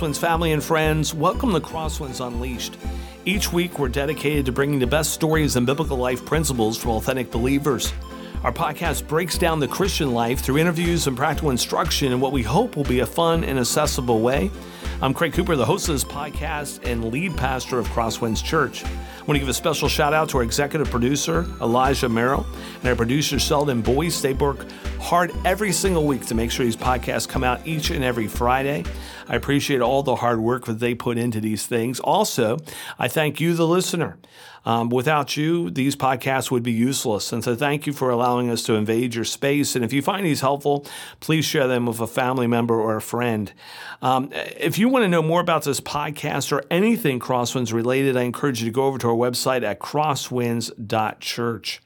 Crosswinds family and friends. Welcome to Crosswinds Unleashed. Each week, we're dedicated to bringing the best stories and biblical life principles from authentic believers. Our podcast breaks down the Christian life through interviews and practical instruction in what we hope will be a fun and accessible way. I'm Craig Cooper, the host of this podcast and lead pastor of Crosswinds Church. Want to give a special shout out to our executive producer, Elijah Merrill, and our producer, Sheldon Boyce. They work hard every single week to make sure these podcasts come out each and every Friday. I appreciate all the hard work that they put into these things. Also, I thank you, the listener. Um, without you, these podcasts would be useless. And so, thank you for allowing us to invade your space. And if you find these helpful, please share them with a family member or a friend. Um, if you want to know more about this podcast or anything Crosswinds related, I encourage you to go over to our website at crosswinds.church.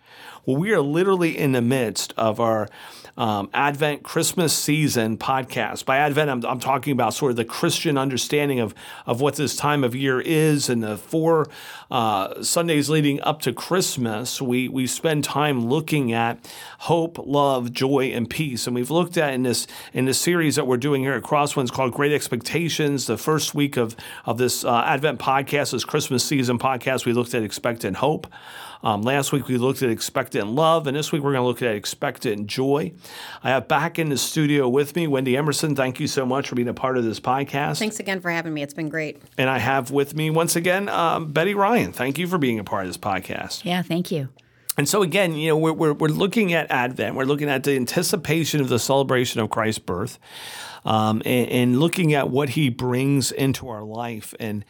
Well, we are literally in the midst of our um, Advent Christmas season podcast. By Advent, I'm, I'm, talking about sort of the Christian understanding of, of what this time of year is. And the four uh, Sundays leading up to Christmas, we, we spend time looking at hope, love, joy, and peace. And we've looked at in this in this series that we're doing here at Crosswinds called Great Expectations. The first week of, of this uh, Advent podcast, this Christmas season podcast, we looked at expectant hope. Um, last week we looked at expectant love, and this week we're going to look at expectant joy. I have back in the studio with me Wendy Emerson. Thank you so much for being a part of this podcast. Thanks again for having me. It's been great. And I have with me once again um, Betty Ryan. Thank you for being a part of this podcast. Yeah, thank you. And so again, you know, we're, we're, we're looking at Advent. We're looking at the anticipation of the celebration of Christ's birth, um, and, and, looking at what He brings into our life. And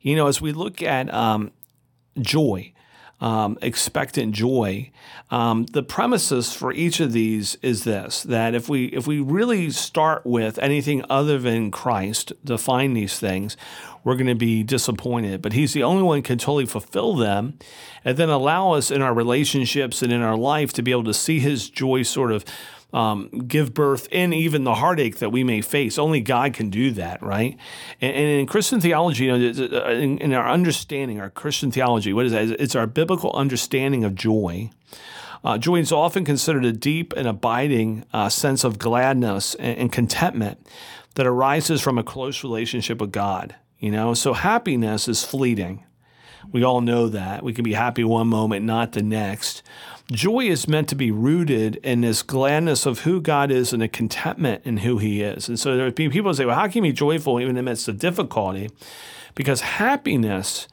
you know, as we look at um, joy, um, expectant joy. Um, the premises for each of these is this: that if we if we really start with anything other than Christ to find these things, we're going to be disappointed. But He's the only one who can totally fulfill them, and then allow us in our relationships and in our life to be able to see His joy sort of um, give birth in even the heartache that we may face. Only God can do that, right? And, and in Christian theology, you know, in, in, our understanding, our Christian theology, what is that? It's our biblical understanding of joy. Uh, joy is often considered a deep and abiding uh, sense of gladness and, and contentment that arises from a close relationship with God. You know, so happiness is fleeting. We all know that. We can be happy one moment, not the next. Joy is meant to be rooted in this gladness of who God is and a contentment in who He is. And so there are people who say, well, how can you be joyful even in the difficulty? Because happiness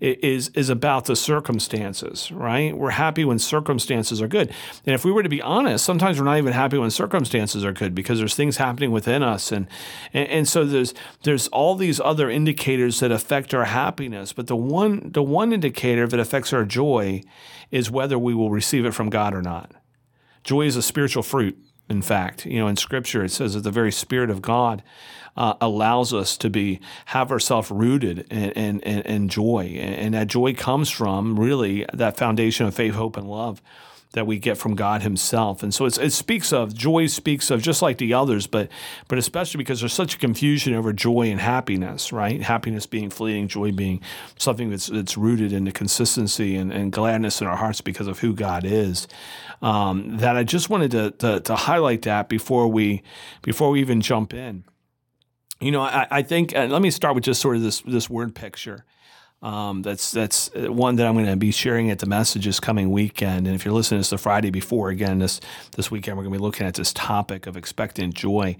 is is about the circumstances, right? We're happy when circumstances are good. And if we were to be honest, sometimes we're not even happy when circumstances are good because there's things happening within us and and, and so there's there's all these other indicators that affect our happiness, but the one the one indicator that affects our joy is whether we will receive it from God or not. Joy is a spiritual fruit. In fact, you know, in Scripture it says that the very Spirit of God uh, allows us to be have ourselves rooted in, in, in, in joy, and that joy comes from really that foundation of faith, hope, and love that we get from God Himself. And so it speaks of joy, speaks of just like the others, but but especially because there's such a confusion over joy and happiness, right? Happiness being fleeting, joy being something that's that's rooted in the consistency and, and gladness in our hearts because of who God is. Um, that I just wanted to, to to highlight that before we before we even jump in. You know, I, I think, let me start with just sort of this, this word picture. Um, that's that's one that I'm going to be sharing at the messages coming weekend. And if you're listening this the Friday before, again this this weekend we're going to be looking at this topic of expectant joy.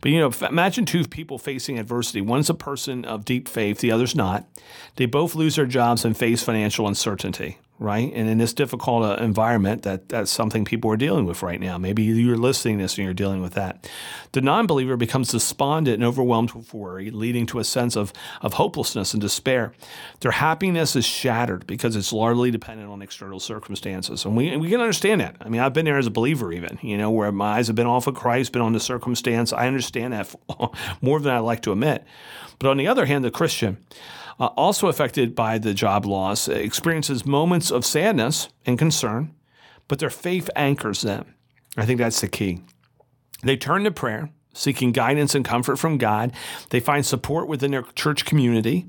But you know, imagine two people facing adversity. One's a person of deep faith, the other's not. They both lose their jobs and face financial uncertainty right? And in this difficult uh, environment, that that's something people are dealing with right now. Maybe you're listening to this and you're dealing with that. The non-believer becomes despondent and overwhelmed with worry, leading to a sense of of hopelessness and despair. Their happiness is shattered because it's largely dependent on external circumstances, and we we can understand that. I mean, I've been there as a believer, even you know, where my eyes have been off of Christ, been on the circumstance. I understand that more than I like to admit. But on the other hand, the Christian uh, also affected by the job loss, experiences moments of sadness and concern, but their faith anchors them. I think that's the key. They turn to prayer, seeking guidance and comfort from God. They find support within their church community,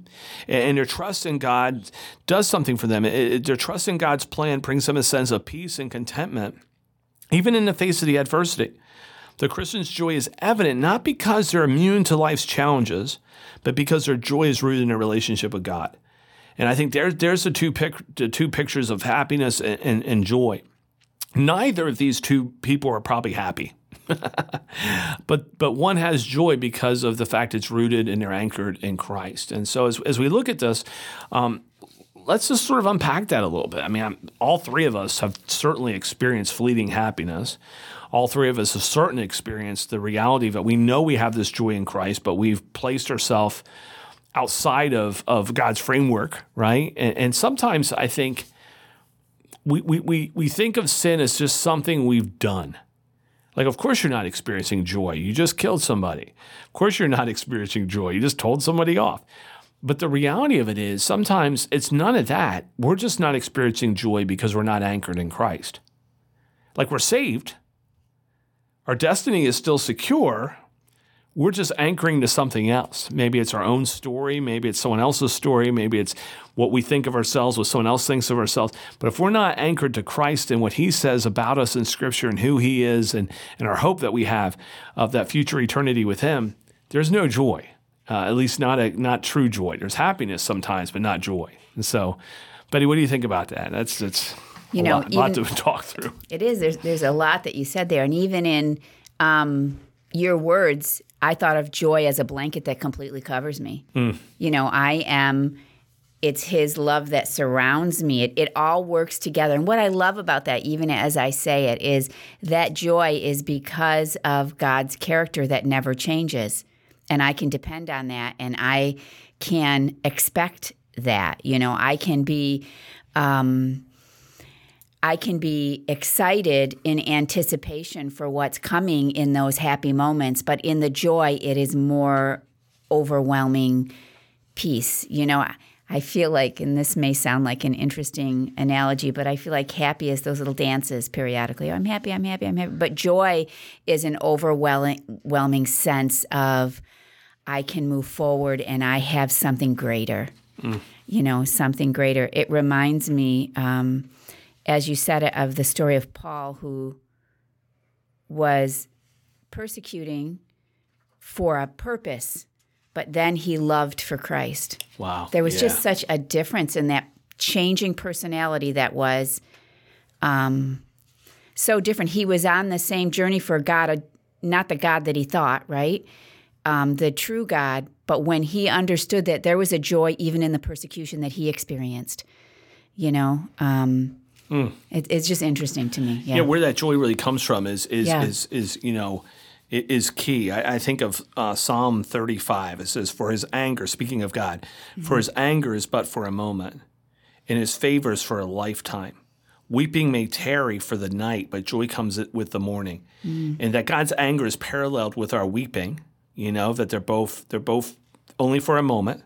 and their trust in God does something for them. their trust in God's plan brings them a sense of peace and contentment, even in the face of the adversity. The Christian's joy is evident not because they're immune to life's challenges, but because their joy is rooted in a relationship with God. And I think there's there's the two pic, the two pictures of happiness and, and, and joy. Neither of these two people are probably happy. but but one has joy because of the fact it's rooted and they're anchored in Christ. And so as, as we look at this, um, let's just sort of unpack that a little bit. I mean, I'm, all three of us have certainly experienced fleeting happiness. All three of us have certainly experienced the reality it. We know we have this joy in Christ, but we've placed ourselves outside of, of God's framework, right? And, and sometimes I think we, we, we, we think of sin as just something we've done. Like, of course, you're not experiencing joy. You just killed somebody. Of course, you're not experiencing joy. You just told somebody off. But the reality of it is, sometimes it's none of that. We're just not experiencing joy because we're not anchored in Christ. Like, we're saved, our destiny is still secure, we're just anchoring to something else. Maybe it's our own story, maybe it's someone else's story, maybe it's what we think of ourselves, what someone else thinks of ourselves. But if we're not anchored to Christ and what He says about us in Scripture and who He is and, and our hope that we have of that future eternity with Him, there's no joy. Uh, at least not a not true joy. There's happiness sometimes, but not joy. And so, Betty, what do you think about that? That's that's you know lot, lot to talk through. It is. There's there's a lot that you said there, and even in um, your words, I thought of joy as a blanket that completely covers me. Mm. You know, I am, it's His love that surrounds me. It, it all works together. And what I love about that, even as I say it, is that joy is because of God's character that never changes. And I can depend on that and I can expect that. You know, I can be. Um, I can be excited in anticipation for what's coming in those happy moments, but in the joy, it is more overwhelming peace. You know, I feel like, and this may sound like an interesting analogy, but I feel like happy is those little dances periodically. I'm happy, I'm happy, I'm happy. But joy is an overwhelming sense of I can move forward and I have something greater. Mm. You know, something greater. It reminds me. Um, as you said, it, of the story of Paul, who was persecuting for a purpose, but then he loved for Christ. Wow. There was yeah. just such a difference in that changing personality that was um, so different. He was on the same journey for God, not the God that he thought, right? Um, the true God, but when he understood that there was a joy even in the persecution that he experienced, you know, um, Mm. It, it's just interesting to me. Yeah. yeah. where that joy really comes from is is yeah. is, is you know is key. I, I think of uh, Psalm 35. It says, "For His anger, speaking of God, mm-hmm. for His anger is but for a moment, and His favor is for a lifetime. Weeping may tarry for the night, but joy comes with the morning." Mm. And that God's anger is paralleled with our weeping. You know that they're both they're both only for a moment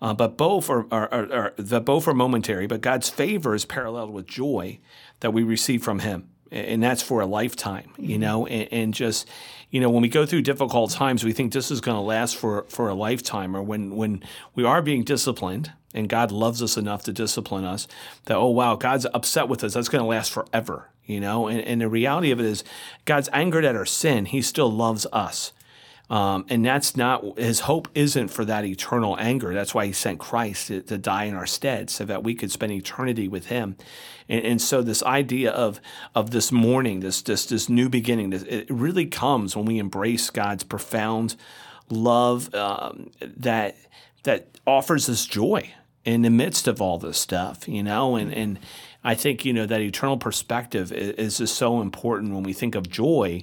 uh, but both are, are, are, are, the both are momentary. But God's favor is paralleled with joy that we receive from Him, and that's for a lifetime. You mm-hmm. know, and, and just you know, when we go through difficult times, we think this is going to last for for a lifetime, or when when we are being disciplined. And God loves us enough to discipline us that, oh, wow, God's upset with us. That's going to last forever, you know? And, and the reality of it is, God's angered at our sin. He still loves us. Um, and that's not his hope isn't for that eternal anger. That's why he sent Christ to, to die in our stead, so that we could spend eternity with him. And, and, so this idea of of this morning, this this this new beginning, this, it really comes when we embrace God's profound love um, that that offers us joy in the midst of all this stuff, you know, and and I think you know that eternal perspective is, is just so important when we think of joy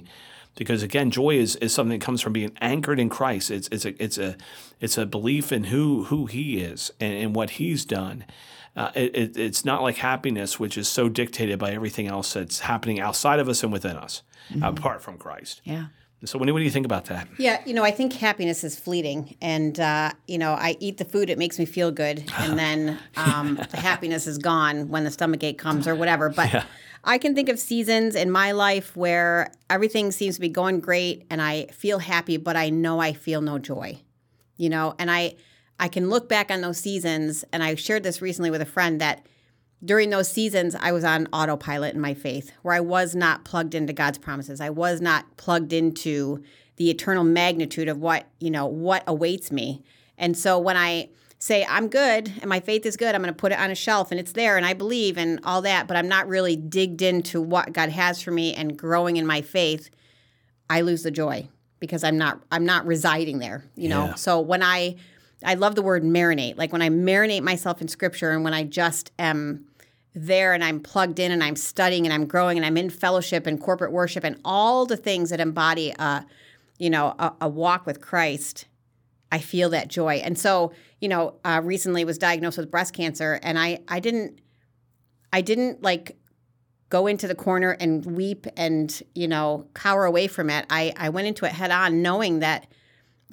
because again joy is, is something that comes from being anchored in christ. It's, it's, a, it's, a, it's a belief in who, who he is and, and what he's done. Uh, it, it's not like happiness which is so dictated by everything else that's happening outside of us and within us mm-hmm. apart from christ. Yeah so, what do you think about that? Yeah, you know, I think happiness is fleeting, and uh, you know, I eat the food; it makes me feel good, and then um, the happiness is gone when the stomach ache comes or whatever. But yeah. I can think of seasons in my life where everything seems to be going great and I feel happy, but I know I feel no joy. You know, and I I can look back on those seasons and I shared this recently with a friend that during those seasons, I was on autopilot in my faith, where I was not plugged into God's promises. I was not plugged into the eternal magnitude of what you know what awaits me. And so when I say I'm good and my faith is good, I'm going to put it on a shelf and it's there and I believe and all that, but I'm not really digged into what God has for me and growing in my faith, I lose the joy because I'm not I'm not residing there, you know. Yeah. So when I I love the word marinate. Like when I marinate myself in scripture and when I just am there and I'm plugged in and I'm studying and I'm growing and I'm in fellowship and corporate worship and all the things that embody a you know a, a walk with Christ, I feel that joy. And so you know, uh, recently was diagnosed with breast cancer, and I I didn't I didn't like go into the corner and weep and you know cower away from it. I I went into it head on, knowing that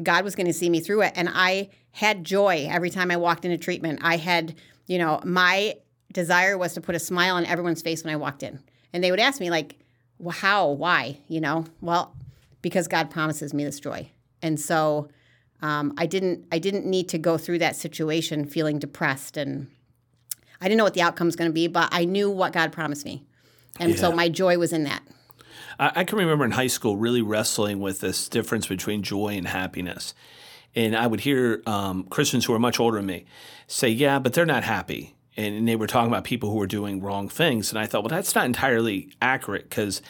God was going to see me through it, and I had joy every time I walked into treatment. I had you know my desire was to put a smile on everyone's face when I walked in, and they would ask me like, well, "How? Why?" You know, well, because God promises me this joy, and so um, I didn't I didn't need to go through that situation feeling depressed and I didn't know what the outcome was going to be, but I knew what God promised me, and so my joy was in that. I, I can remember in high school really wrestling with this difference between joy and happiness. And I would hear um, Christians who are much older than me say, yeah, but they're not happy. And, they were talking about people who were doing wrong things. And I thought, well, that's not entirely accurate because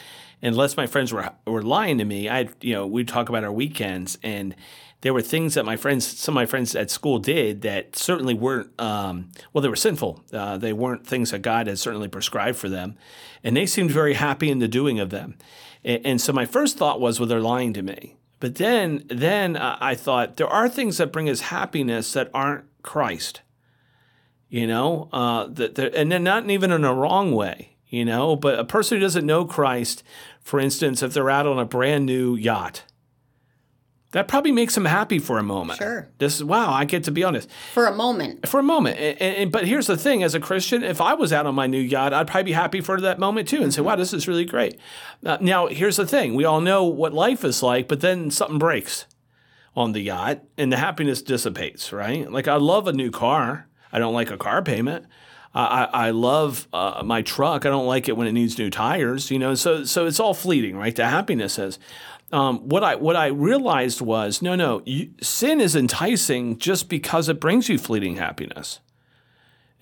unless my friends were, were lying to me, I, you know, we'd talk about our weekends and there were things that my friends, some of my friends at school did that certainly weren't, um, well, they were sinful. Uh, they weren't things that God had certainly prescribed for them. And they seemed very happy in the doing of them. And, and so my first thought was, well, they're lying to me. But then, then uh, I thought there are things that bring us happiness that aren't Christ. You know, uh, that, that- and then not even in a wrong way. You know, but a person who doesn't know Christ, for instance, if they're out on a brand new yacht, that probably makes them happy for a moment. Sure. This is wow, I get to be honest For a moment, for a moment. And, and- but here's the thing: as a Christian, if I was out on my new yacht, I'd probably be happy for that moment too, and say, "Wow, this is really great." Uh, now, here's the thing: we all know what life is like, but then something breaks on the yacht, and the happiness dissipates. Right? Like I love a new car. I don't like a car payment. I, I love uh, my truck. I don't like it when it needs new tires. You know, so so it's all fleeting, right? The happiness is. Um, what I what I realized was no no you, sin is enticing just because it brings you fleeting happiness,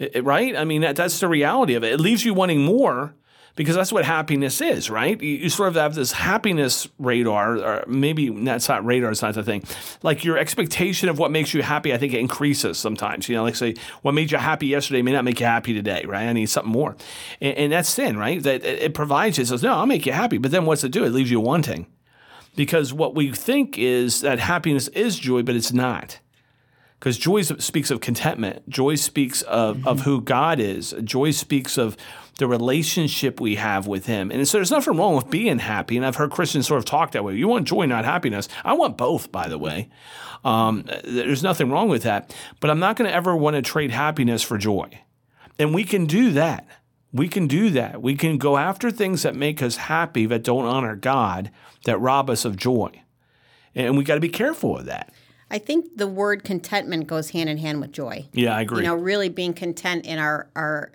I- I- right? I mean that, that's the reality of it. It leaves you wanting more because that's what happiness is, right? You, you sort of have this happiness radar, or maybe that's not radar, it's not the thing. Like your expectation of what makes you happy, I think it increases sometimes. You know, like say what made you happy yesterday may not make you happy today, right? I need something more, and, and that's sin, right? That it, provides you. It says no, I'll make you happy, but then what's it do? It leaves you wanting because what we think is that happiness is joy, but it's not. Because joy speaks of contentment. Joy speaks of, of mm-hmm. who God is. Joy speaks of the relationship we have with Him. And so there's nothing wrong with being happy. And I've heard Christians sort of talk that way. You want joy, not happiness. I want both, by the way. Um, there's nothing wrong with that. But I'm not going to ever want to trade happiness for joy. And we can do that. We can do that. We can go after things that make us happy that don't honor God, that rob us of joy. And we got to be careful of that. I think the word contentment goes hand in hand with joy. Yeah, I agree. You know, really being content in our our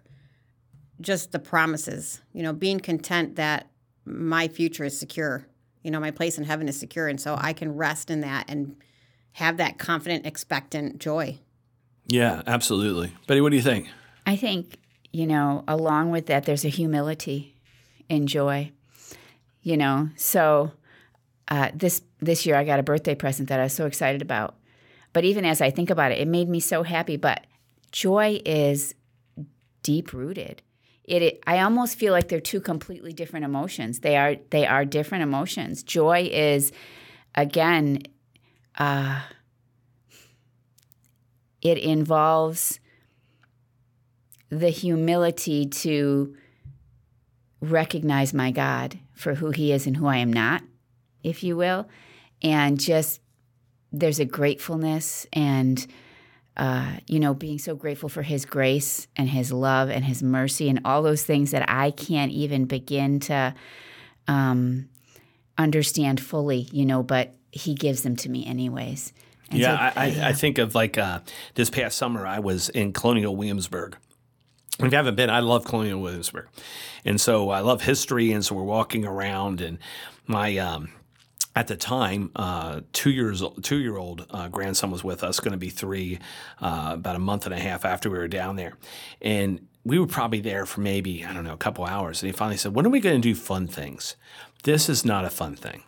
just the promises. You know, being content that my future is secure. You know, my place in heaven is secure, and so I can rest in that and have that confident, expectant joy. yeah, absolutely. Betty, what do you think? I think, you know, along with that, there's a humility in joy. You know, so uh, this this year I got a birthday present that I was so excited about. But even as I think about it, it made me so happy. But joy is deep rooted. It, it I almost feel like they're two completely different emotions. They are they are different emotions. Joy is again uh, it involves the humility to recognize my God for who He is and who I am not, if you will. And just there's a gratefulness and, uh, you know, being so grateful for His grace and His love and His mercy and all those things that I can't even begin to um, understand fully, you know, but He gives them to me anyways. And Yeah, so- I, I, I think of like uh, this past summer, I was in Colonial Williamsburg. if you haven't been, I love Colonial Williamsburg, and so I love history, and so we're walking around, and my um, at the time, uh, two years two year old uh, grandson was with us, going to be three, uh, about a month and a half after we were down there, and we were probably there for maybe I don't know a couple hours, and he finally said, "When are we going to do fun things? This is not a fun thing."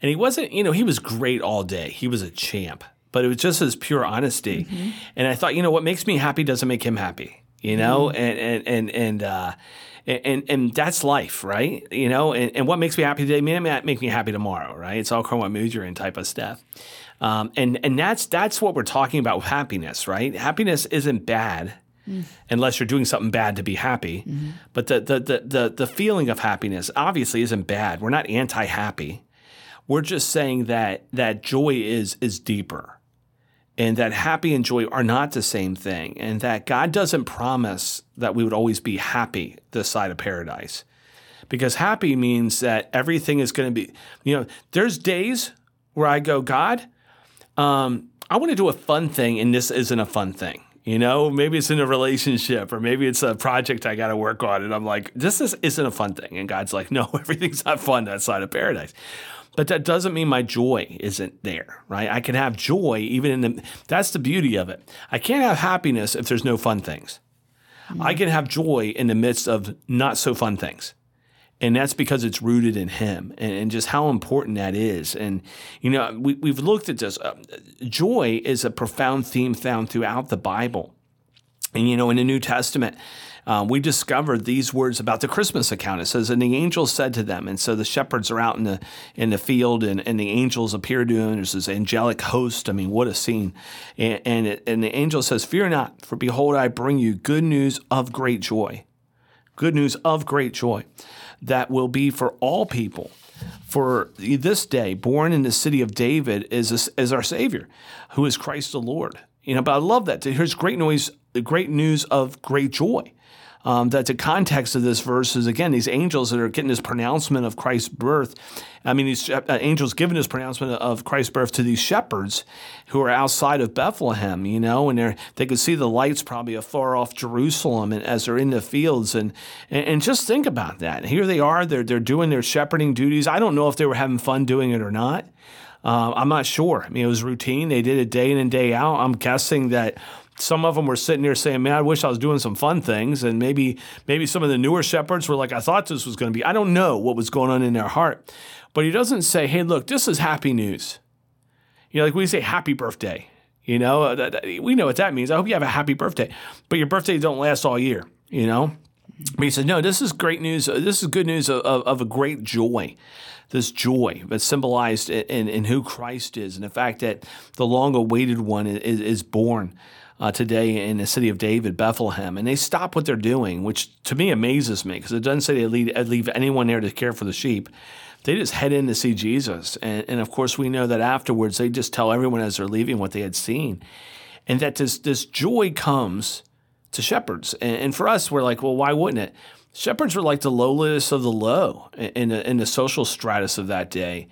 And he wasn't, you know, he was great all day. He was a champ, but it was just his pure honesty. Mm-hmm. And I thought, you know, what makes me happy doesn't make him happy you know, mm-hmm. and and and and, and and that's life, right? You know, and, and what makes me happy today may not make me happy tomorrow, right? It's all kind of what mood you're in type of stuff. Um, and and that's that's what we're talking about with happiness, right? Happiness isn't bad. Mm. Unless you're doing something bad to be happy, mm-hmm. but the, the the the the feeling of happiness obviously isn't bad. We're not anti-happy. We're just saying that that joy is is deeper and that happy and joy are not the same thing, and that God doesn't promise that we would always be happy this side of paradise. Because happy means that everything is going to be, you know, there's days where I go, God, um, I want to do a fun thing, and this isn't a fun thing. You know, maybe it's in a relationship or maybe it's a project I got to work on. And I'm like, this is, isn't a fun thing. And God's like, no, everything's not fun that side of paradise. But that doesn't mean my joy isn't there, right? I can have joy even in the, that's the beauty of it. I can't have happiness if there's no fun things. Mm-hmm. I can have joy in the midst of not so fun things. And that's because it's rooted in Him and, and just how important that is. And, you know, we, we've looked at this. Uh, joy is a profound theme found throughout the Bible. And, you know, in the New Testament, uh, we discovered these words about the Christmas account. It says, "And the angel said to them," and so the shepherds are out in the in the field, and, and the angels appear to them. There's this angelic host. I mean, what a scene! And and, it, and the angel says, "Fear not, for behold, I bring you good news of great joy, good news of great joy, that will be for all people." For this day, born in the city of David, is, is our Savior, who is Christ the Lord. You know, but I love that. Here's great news, great news of great joy um, that the context of this verse is again these angels that are getting this pronouncement of Christ's birth. I mean, these uh, angels giving this pronouncement of Christ's birth to these shepherds who are outside of Bethlehem, you know, and they they could see the lights probably afar off Jerusalem and as they're in the fields and, and, and just think about that. Here they are, they're they're doing their shepherding duties. I don't know if they were having fun doing it or not. Uh, I'm not sure. I mean, it was routine. They did it day in and day out. I'm guessing that some of them were sitting there saying, "Man, I wish I was doing some fun things." And maybe maybe some of the newer shepherds were like, "I thought this was going to be." I don't know what was going on in their heart, but he doesn't say, "Hey, look, this is happy news." You know, like we say, "Happy birthday." You know, uh, we know what that means. I hope you have a happy birthday, but your birthday don't last all year. You know, but he said, "No, this is great news. This is good news of, of, of a great joy." this joy that's symbolized in, in, who Christ is and the fact that the long awaited one is, is born uh, today in the city of David, Bethlehem, and they stop what they're doing, which to me amazes me because it doesn't say they lead, leave anyone there to care for the sheep. They just head in to see Jesus. And, and of course, we know that afterwards they just tell everyone as they're leaving what they had seen. And that this, this joy comes to shepherds. And, and for us, we're like, well, why wouldn't it? Shepherds were like the lowliest of the low in in the social stratus of that day.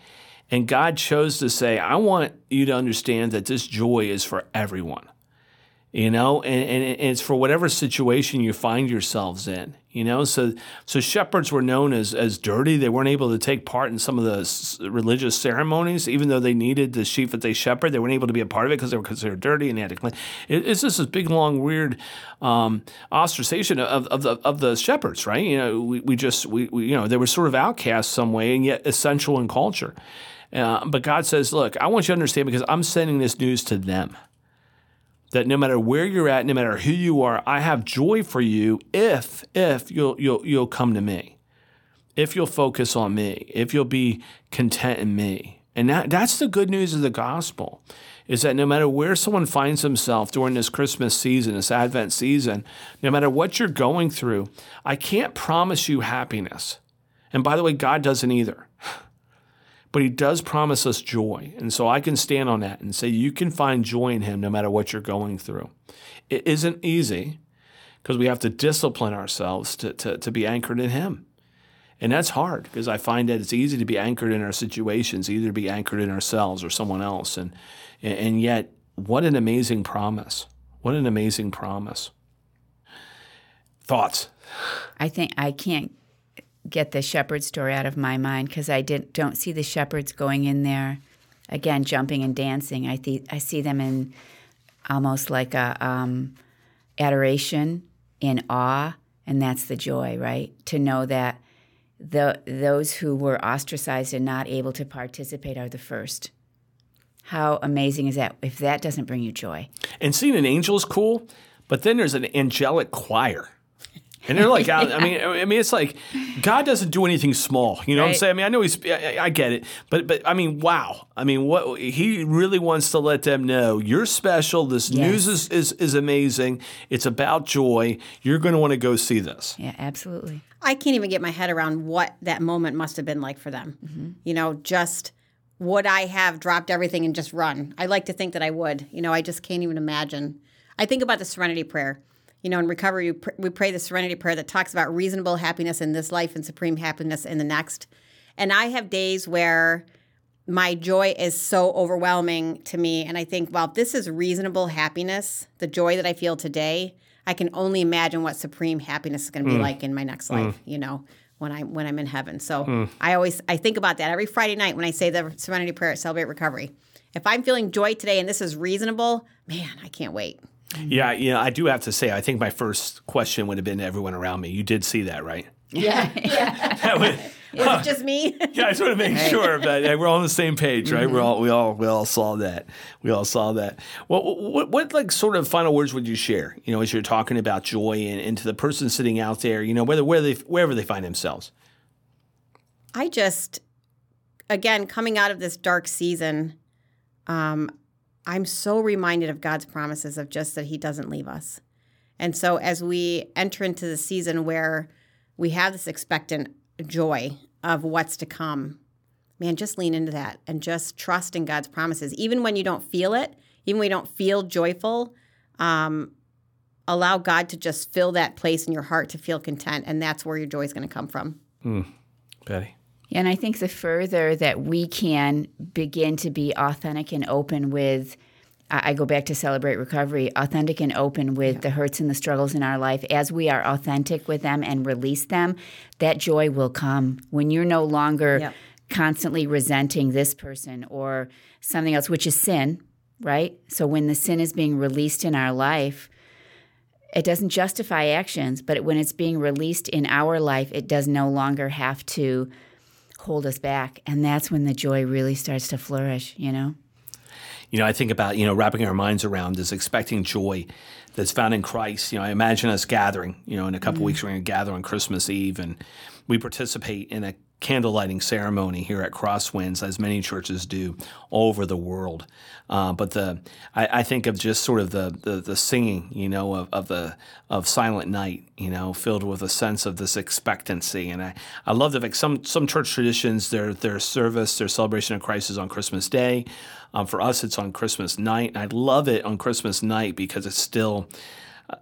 And God chose to say, I want you to understand that this joy is for everyone you know, and, and, it's for whatever situation you find yourselves in, you know. So, so shepherds were known as as dirty. They weren't able to take part in some of the religious ceremonies, even though they needed the sheep that they shepherd. They weren't able to be a part of it because they were considered dirty and they had to clean. It, it's just this big, long, weird um, ostracization of, of the of the shepherds, right? You know, we, we just we, we you know they were sort of outcasts some way, and yet essential in culture. Uh, but God says, look, I want you to understand because I'm sending this news to them that no matter where you're at, no matter who you are, I have joy for you if if you'll you'll you'll come to me. If you'll focus on me, if you'll be content in me. And that, that's the good news of the gospel is that no matter where someone finds himself during this Christmas season, this Advent season, no matter what you're going through, I can't promise you happiness. And by the way, God doesn't either. But he does promise us joy. And so I can stand on that and say you can find joy in him no matter what you're going through. It isn't easy because we have to discipline ourselves to, to, to be anchored in him. And that's hard because I find that it's easy to be anchored in our situations, either be anchored in ourselves or someone else. And, and yet, what an amazing promise. What an amazing promise. Thoughts? I think I can't get the shepherd story out of my mind because I didn't don't see the shepherds going in there again jumping and dancing. I th- I see them in almost like a um, adoration, in awe, and that's the joy, right? To know that the those who were ostracized and not able to participate are the first. How amazing is that? If that doesn't bring you joy, And seeing an angel is cool, but then there's an angelic choir. And they're like, out, I mean, I mean, it's like God doesn't do anything small. You know what I'm saying? I mean, I know he's, I, I get it, but, but I mean, wow. I mean, what he really wants to let them know: you're special. This news is, is is amazing. It's about joy. You're going to want to go see this. yeah, absolutely. I can't even get my head around what that moment must have been like for them. Mm-hmm. You know, just would I have dropped everything and just run? I like to think that I would. You know, I just can't even imagine. I think about the serenity prayer. You know, in recovery, we, pr- we pray the serenity prayer that talks about reasonable happiness in this life and supreme happiness in the next. And I have days where my joy is so overwhelming to me. And I think, well, if this is reasonable happiness, the joy that I feel today, I can only imagine what supreme happiness is going to be mm. like in my next mm. life, you know, when I when I'm in heaven. So mm. I always I think about that every Friday night when I say the serenity prayer at Celebrate Recovery. If I'm feeling joy today and this is reasonable, man, I can't wait. Yeah, you know, I do have to say, I think my first question would have been to everyone around me. You did see that, right? Yeah. That would- Was it just me? Yeah, I just want to make sure that we're all on the same page, right? Mm-hmm. We're all we all we all saw that. We all saw that. Well, what what like sort of final words would you share? You know, as you're talking about joy and, and to the person sitting out there, you know, whether where they wherever they find themselves. I just, again, coming out of this dark season, um, I'm so reminded of God's promises of just that He doesn't leave us. And so as we enter into the season where we have this expectant joy of what's to come, man, just lean into that and just trust in God's promises. Even when you don't feel it, even when you don't feel joyful, um, allow God to just fill that place in your heart to feel content. And that's where your joy is going to come from. Betty. And I think the further that we can begin to be authentic and open with, I go back to celebrate recovery, authentic and open with the hurts and the struggles in our life, as we are authentic with them and release them, that joy will come. When you're no longer constantly resenting this person or something else, which is sin, right? So when the sin is being released in our life, it doesn't justify actions, but when it's being released in our life, it does no longer have to hold us back. And that's when the joy really starts to flourish, you know? You know, I think about, you know, wrapping our minds around this expecting joy that's found in Christ. You know, I imagine us gathering, you know, in a couple mm-hmm. weeks we're going to gather on Christmas Eve and we participate in a candle lighting ceremony here at Crosswinds, as many churches do all over the world. Uh, but the I, I think of just sort of the the, the singing, you know, of, of the of Silent Night, you know, filled with a sense of this expectancy. And I, I love that like some some church traditions, their their service, their celebration of Christ is on Christmas Day. Um, for us, it's on Christmas night. And I love it on Christmas night because it's still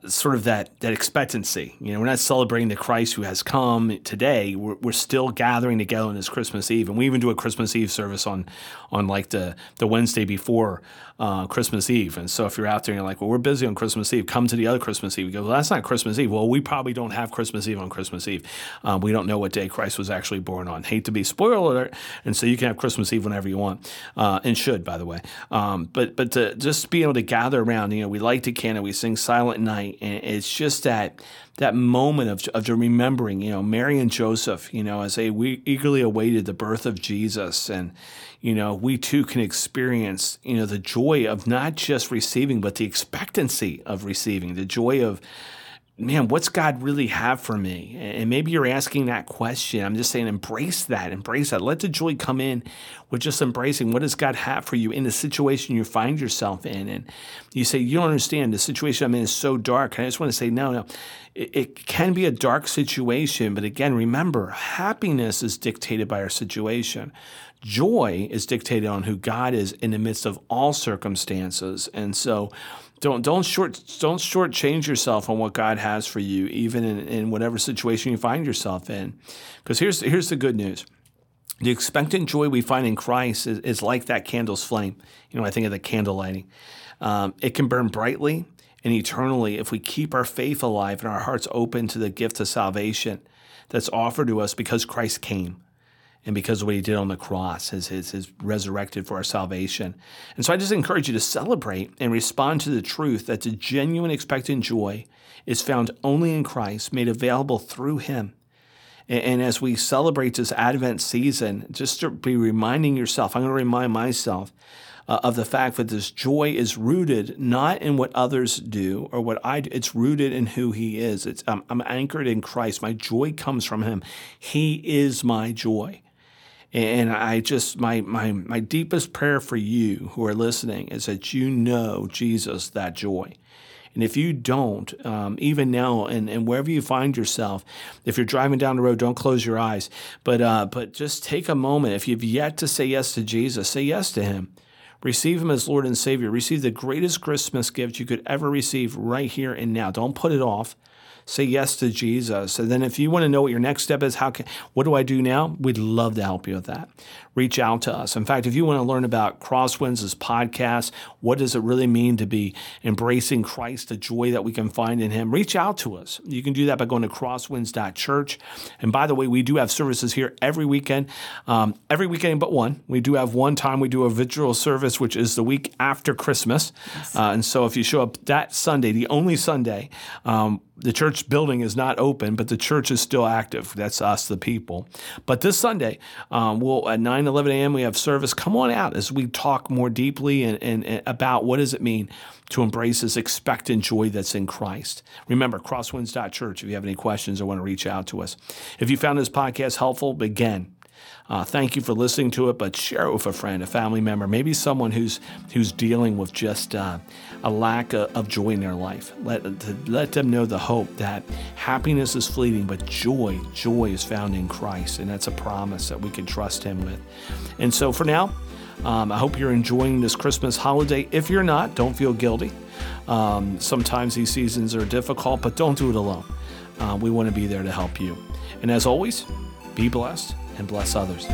sort of that that expectancy. You know, we're not celebrating the Christ who has come today. We're, we're still gathering together on this Christmas Eve, and we even do a Christmas Eve service on on like the the Wednesday before uh, Christmas Eve. And so if you're out there and you're like, well, we're busy on Christmas Eve, come to the other Christmas Eve. We go, well, that's not Christmas Eve. Well, we probably don't have Christmas Eve on Christmas Eve. Um, we don't know what day Christ was actually born on. Hate to be spoiler alert, and so you can have Christmas Eve whenever you want, uh, and should, by the way. Um, but but to just be able to gather around, you know, we light the candle, we sing Silent Night, and it's just that that moment of, of remembering, you know, Mary and Joseph, you know, as they we eagerly awaited the birth of Jesus, and you know, we too can experience, you know, the joy of not just receiving, but the expectancy of receiving, the joy of man, what's God really have for me? And maybe you're asking that question. I'm just saying, embrace that, embrace that. Let the joy come in with just embracing what does God have for you in the situation you find yourself in. And you say, you don't understand, the situation I'm in is so dark. And I just want to say, no, no. It, it can be a dark situation, but again, remember, happiness is dictated by our situation. Joy is dictated on who God is in the midst of all circumstances. And so don't don't short don't shortchange yourself on what God has for you, even in, in whatever situation you find yourself in. Because here's here's the good news. The expectant joy we find in Christ is, is like that candle's flame. You know, I think of the candle lighting. Um, it can burn brightly and eternally if we keep our faith alive and our hearts open to the gift of salvation that's offered to us because Christ came and because of what he did on the cross has, resurrected for our salvation. And so I just encourage you to celebrate and respond to the truth that the genuine expectant joy is found only in Christ, made available through him. And, and as we celebrate this Advent season, just to be reminding yourself, I'm going to remind myself uh, of the fact that this joy is rooted not in what others do or what I do. It's rooted in who He is. It's I'm anchored in Christ. My joy comes from Him. He is my joy. And I just my my my deepest prayer for you who are listening is that you know Jesus that joy. And if you don't, um, even now and, and wherever you find yourself, if you're driving down the road, don't close your eyes. But uh, but just take a moment. If you've yet to say yes to Jesus, say yes to him. Receive Him as Lord and Savior. Receive the greatest Christmas gift you could ever receive right here and now. Don't put it off. Say yes to Jesus. And then if you want to know what your next step is, how can what do I do now? We'd love to help you with that reach out to us. In fact, if you want to learn about Crosswinds' podcast, what does it really mean to be embracing Christ, the joy that we can find in Him, reach out to us. You can do that by going to crosswinds.church. And by the way, we do have services here every weekend, um, every weekend but one. We do have one time we do a virtual service, which is the week after Christmas. Yes. Uh, and so if you show up that Sunday, the only Sunday, um, the church building is not open, but the church is still active. That's us, the people. But this Sunday, um, we'll at 9 9, 11 a.m. We have service. Come on out as we talk more deeply and, and, and about what does it mean to embrace this expectant joy that's in Christ. Remember, crosswinds.church if you have any questions or want to reach out to us. If you found this podcast helpful, again, uh, thank you for listening to it, but share it with a friend, a family member, maybe someone who's who's dealing with just uh, a lack of, joy in their life. Let let them know the hope that happiness is fleeting, but joy, joy is found in Christ, and that's a promise that we can trust Him with. And so, for now, um, I hope you're enjoying this Christmas holiday. If you're not, don't feel guilty. Um, sometimes these seasons are difficult, but don't do it alone. Uh, we want to be there to help you. And as always, be blessed and bless others.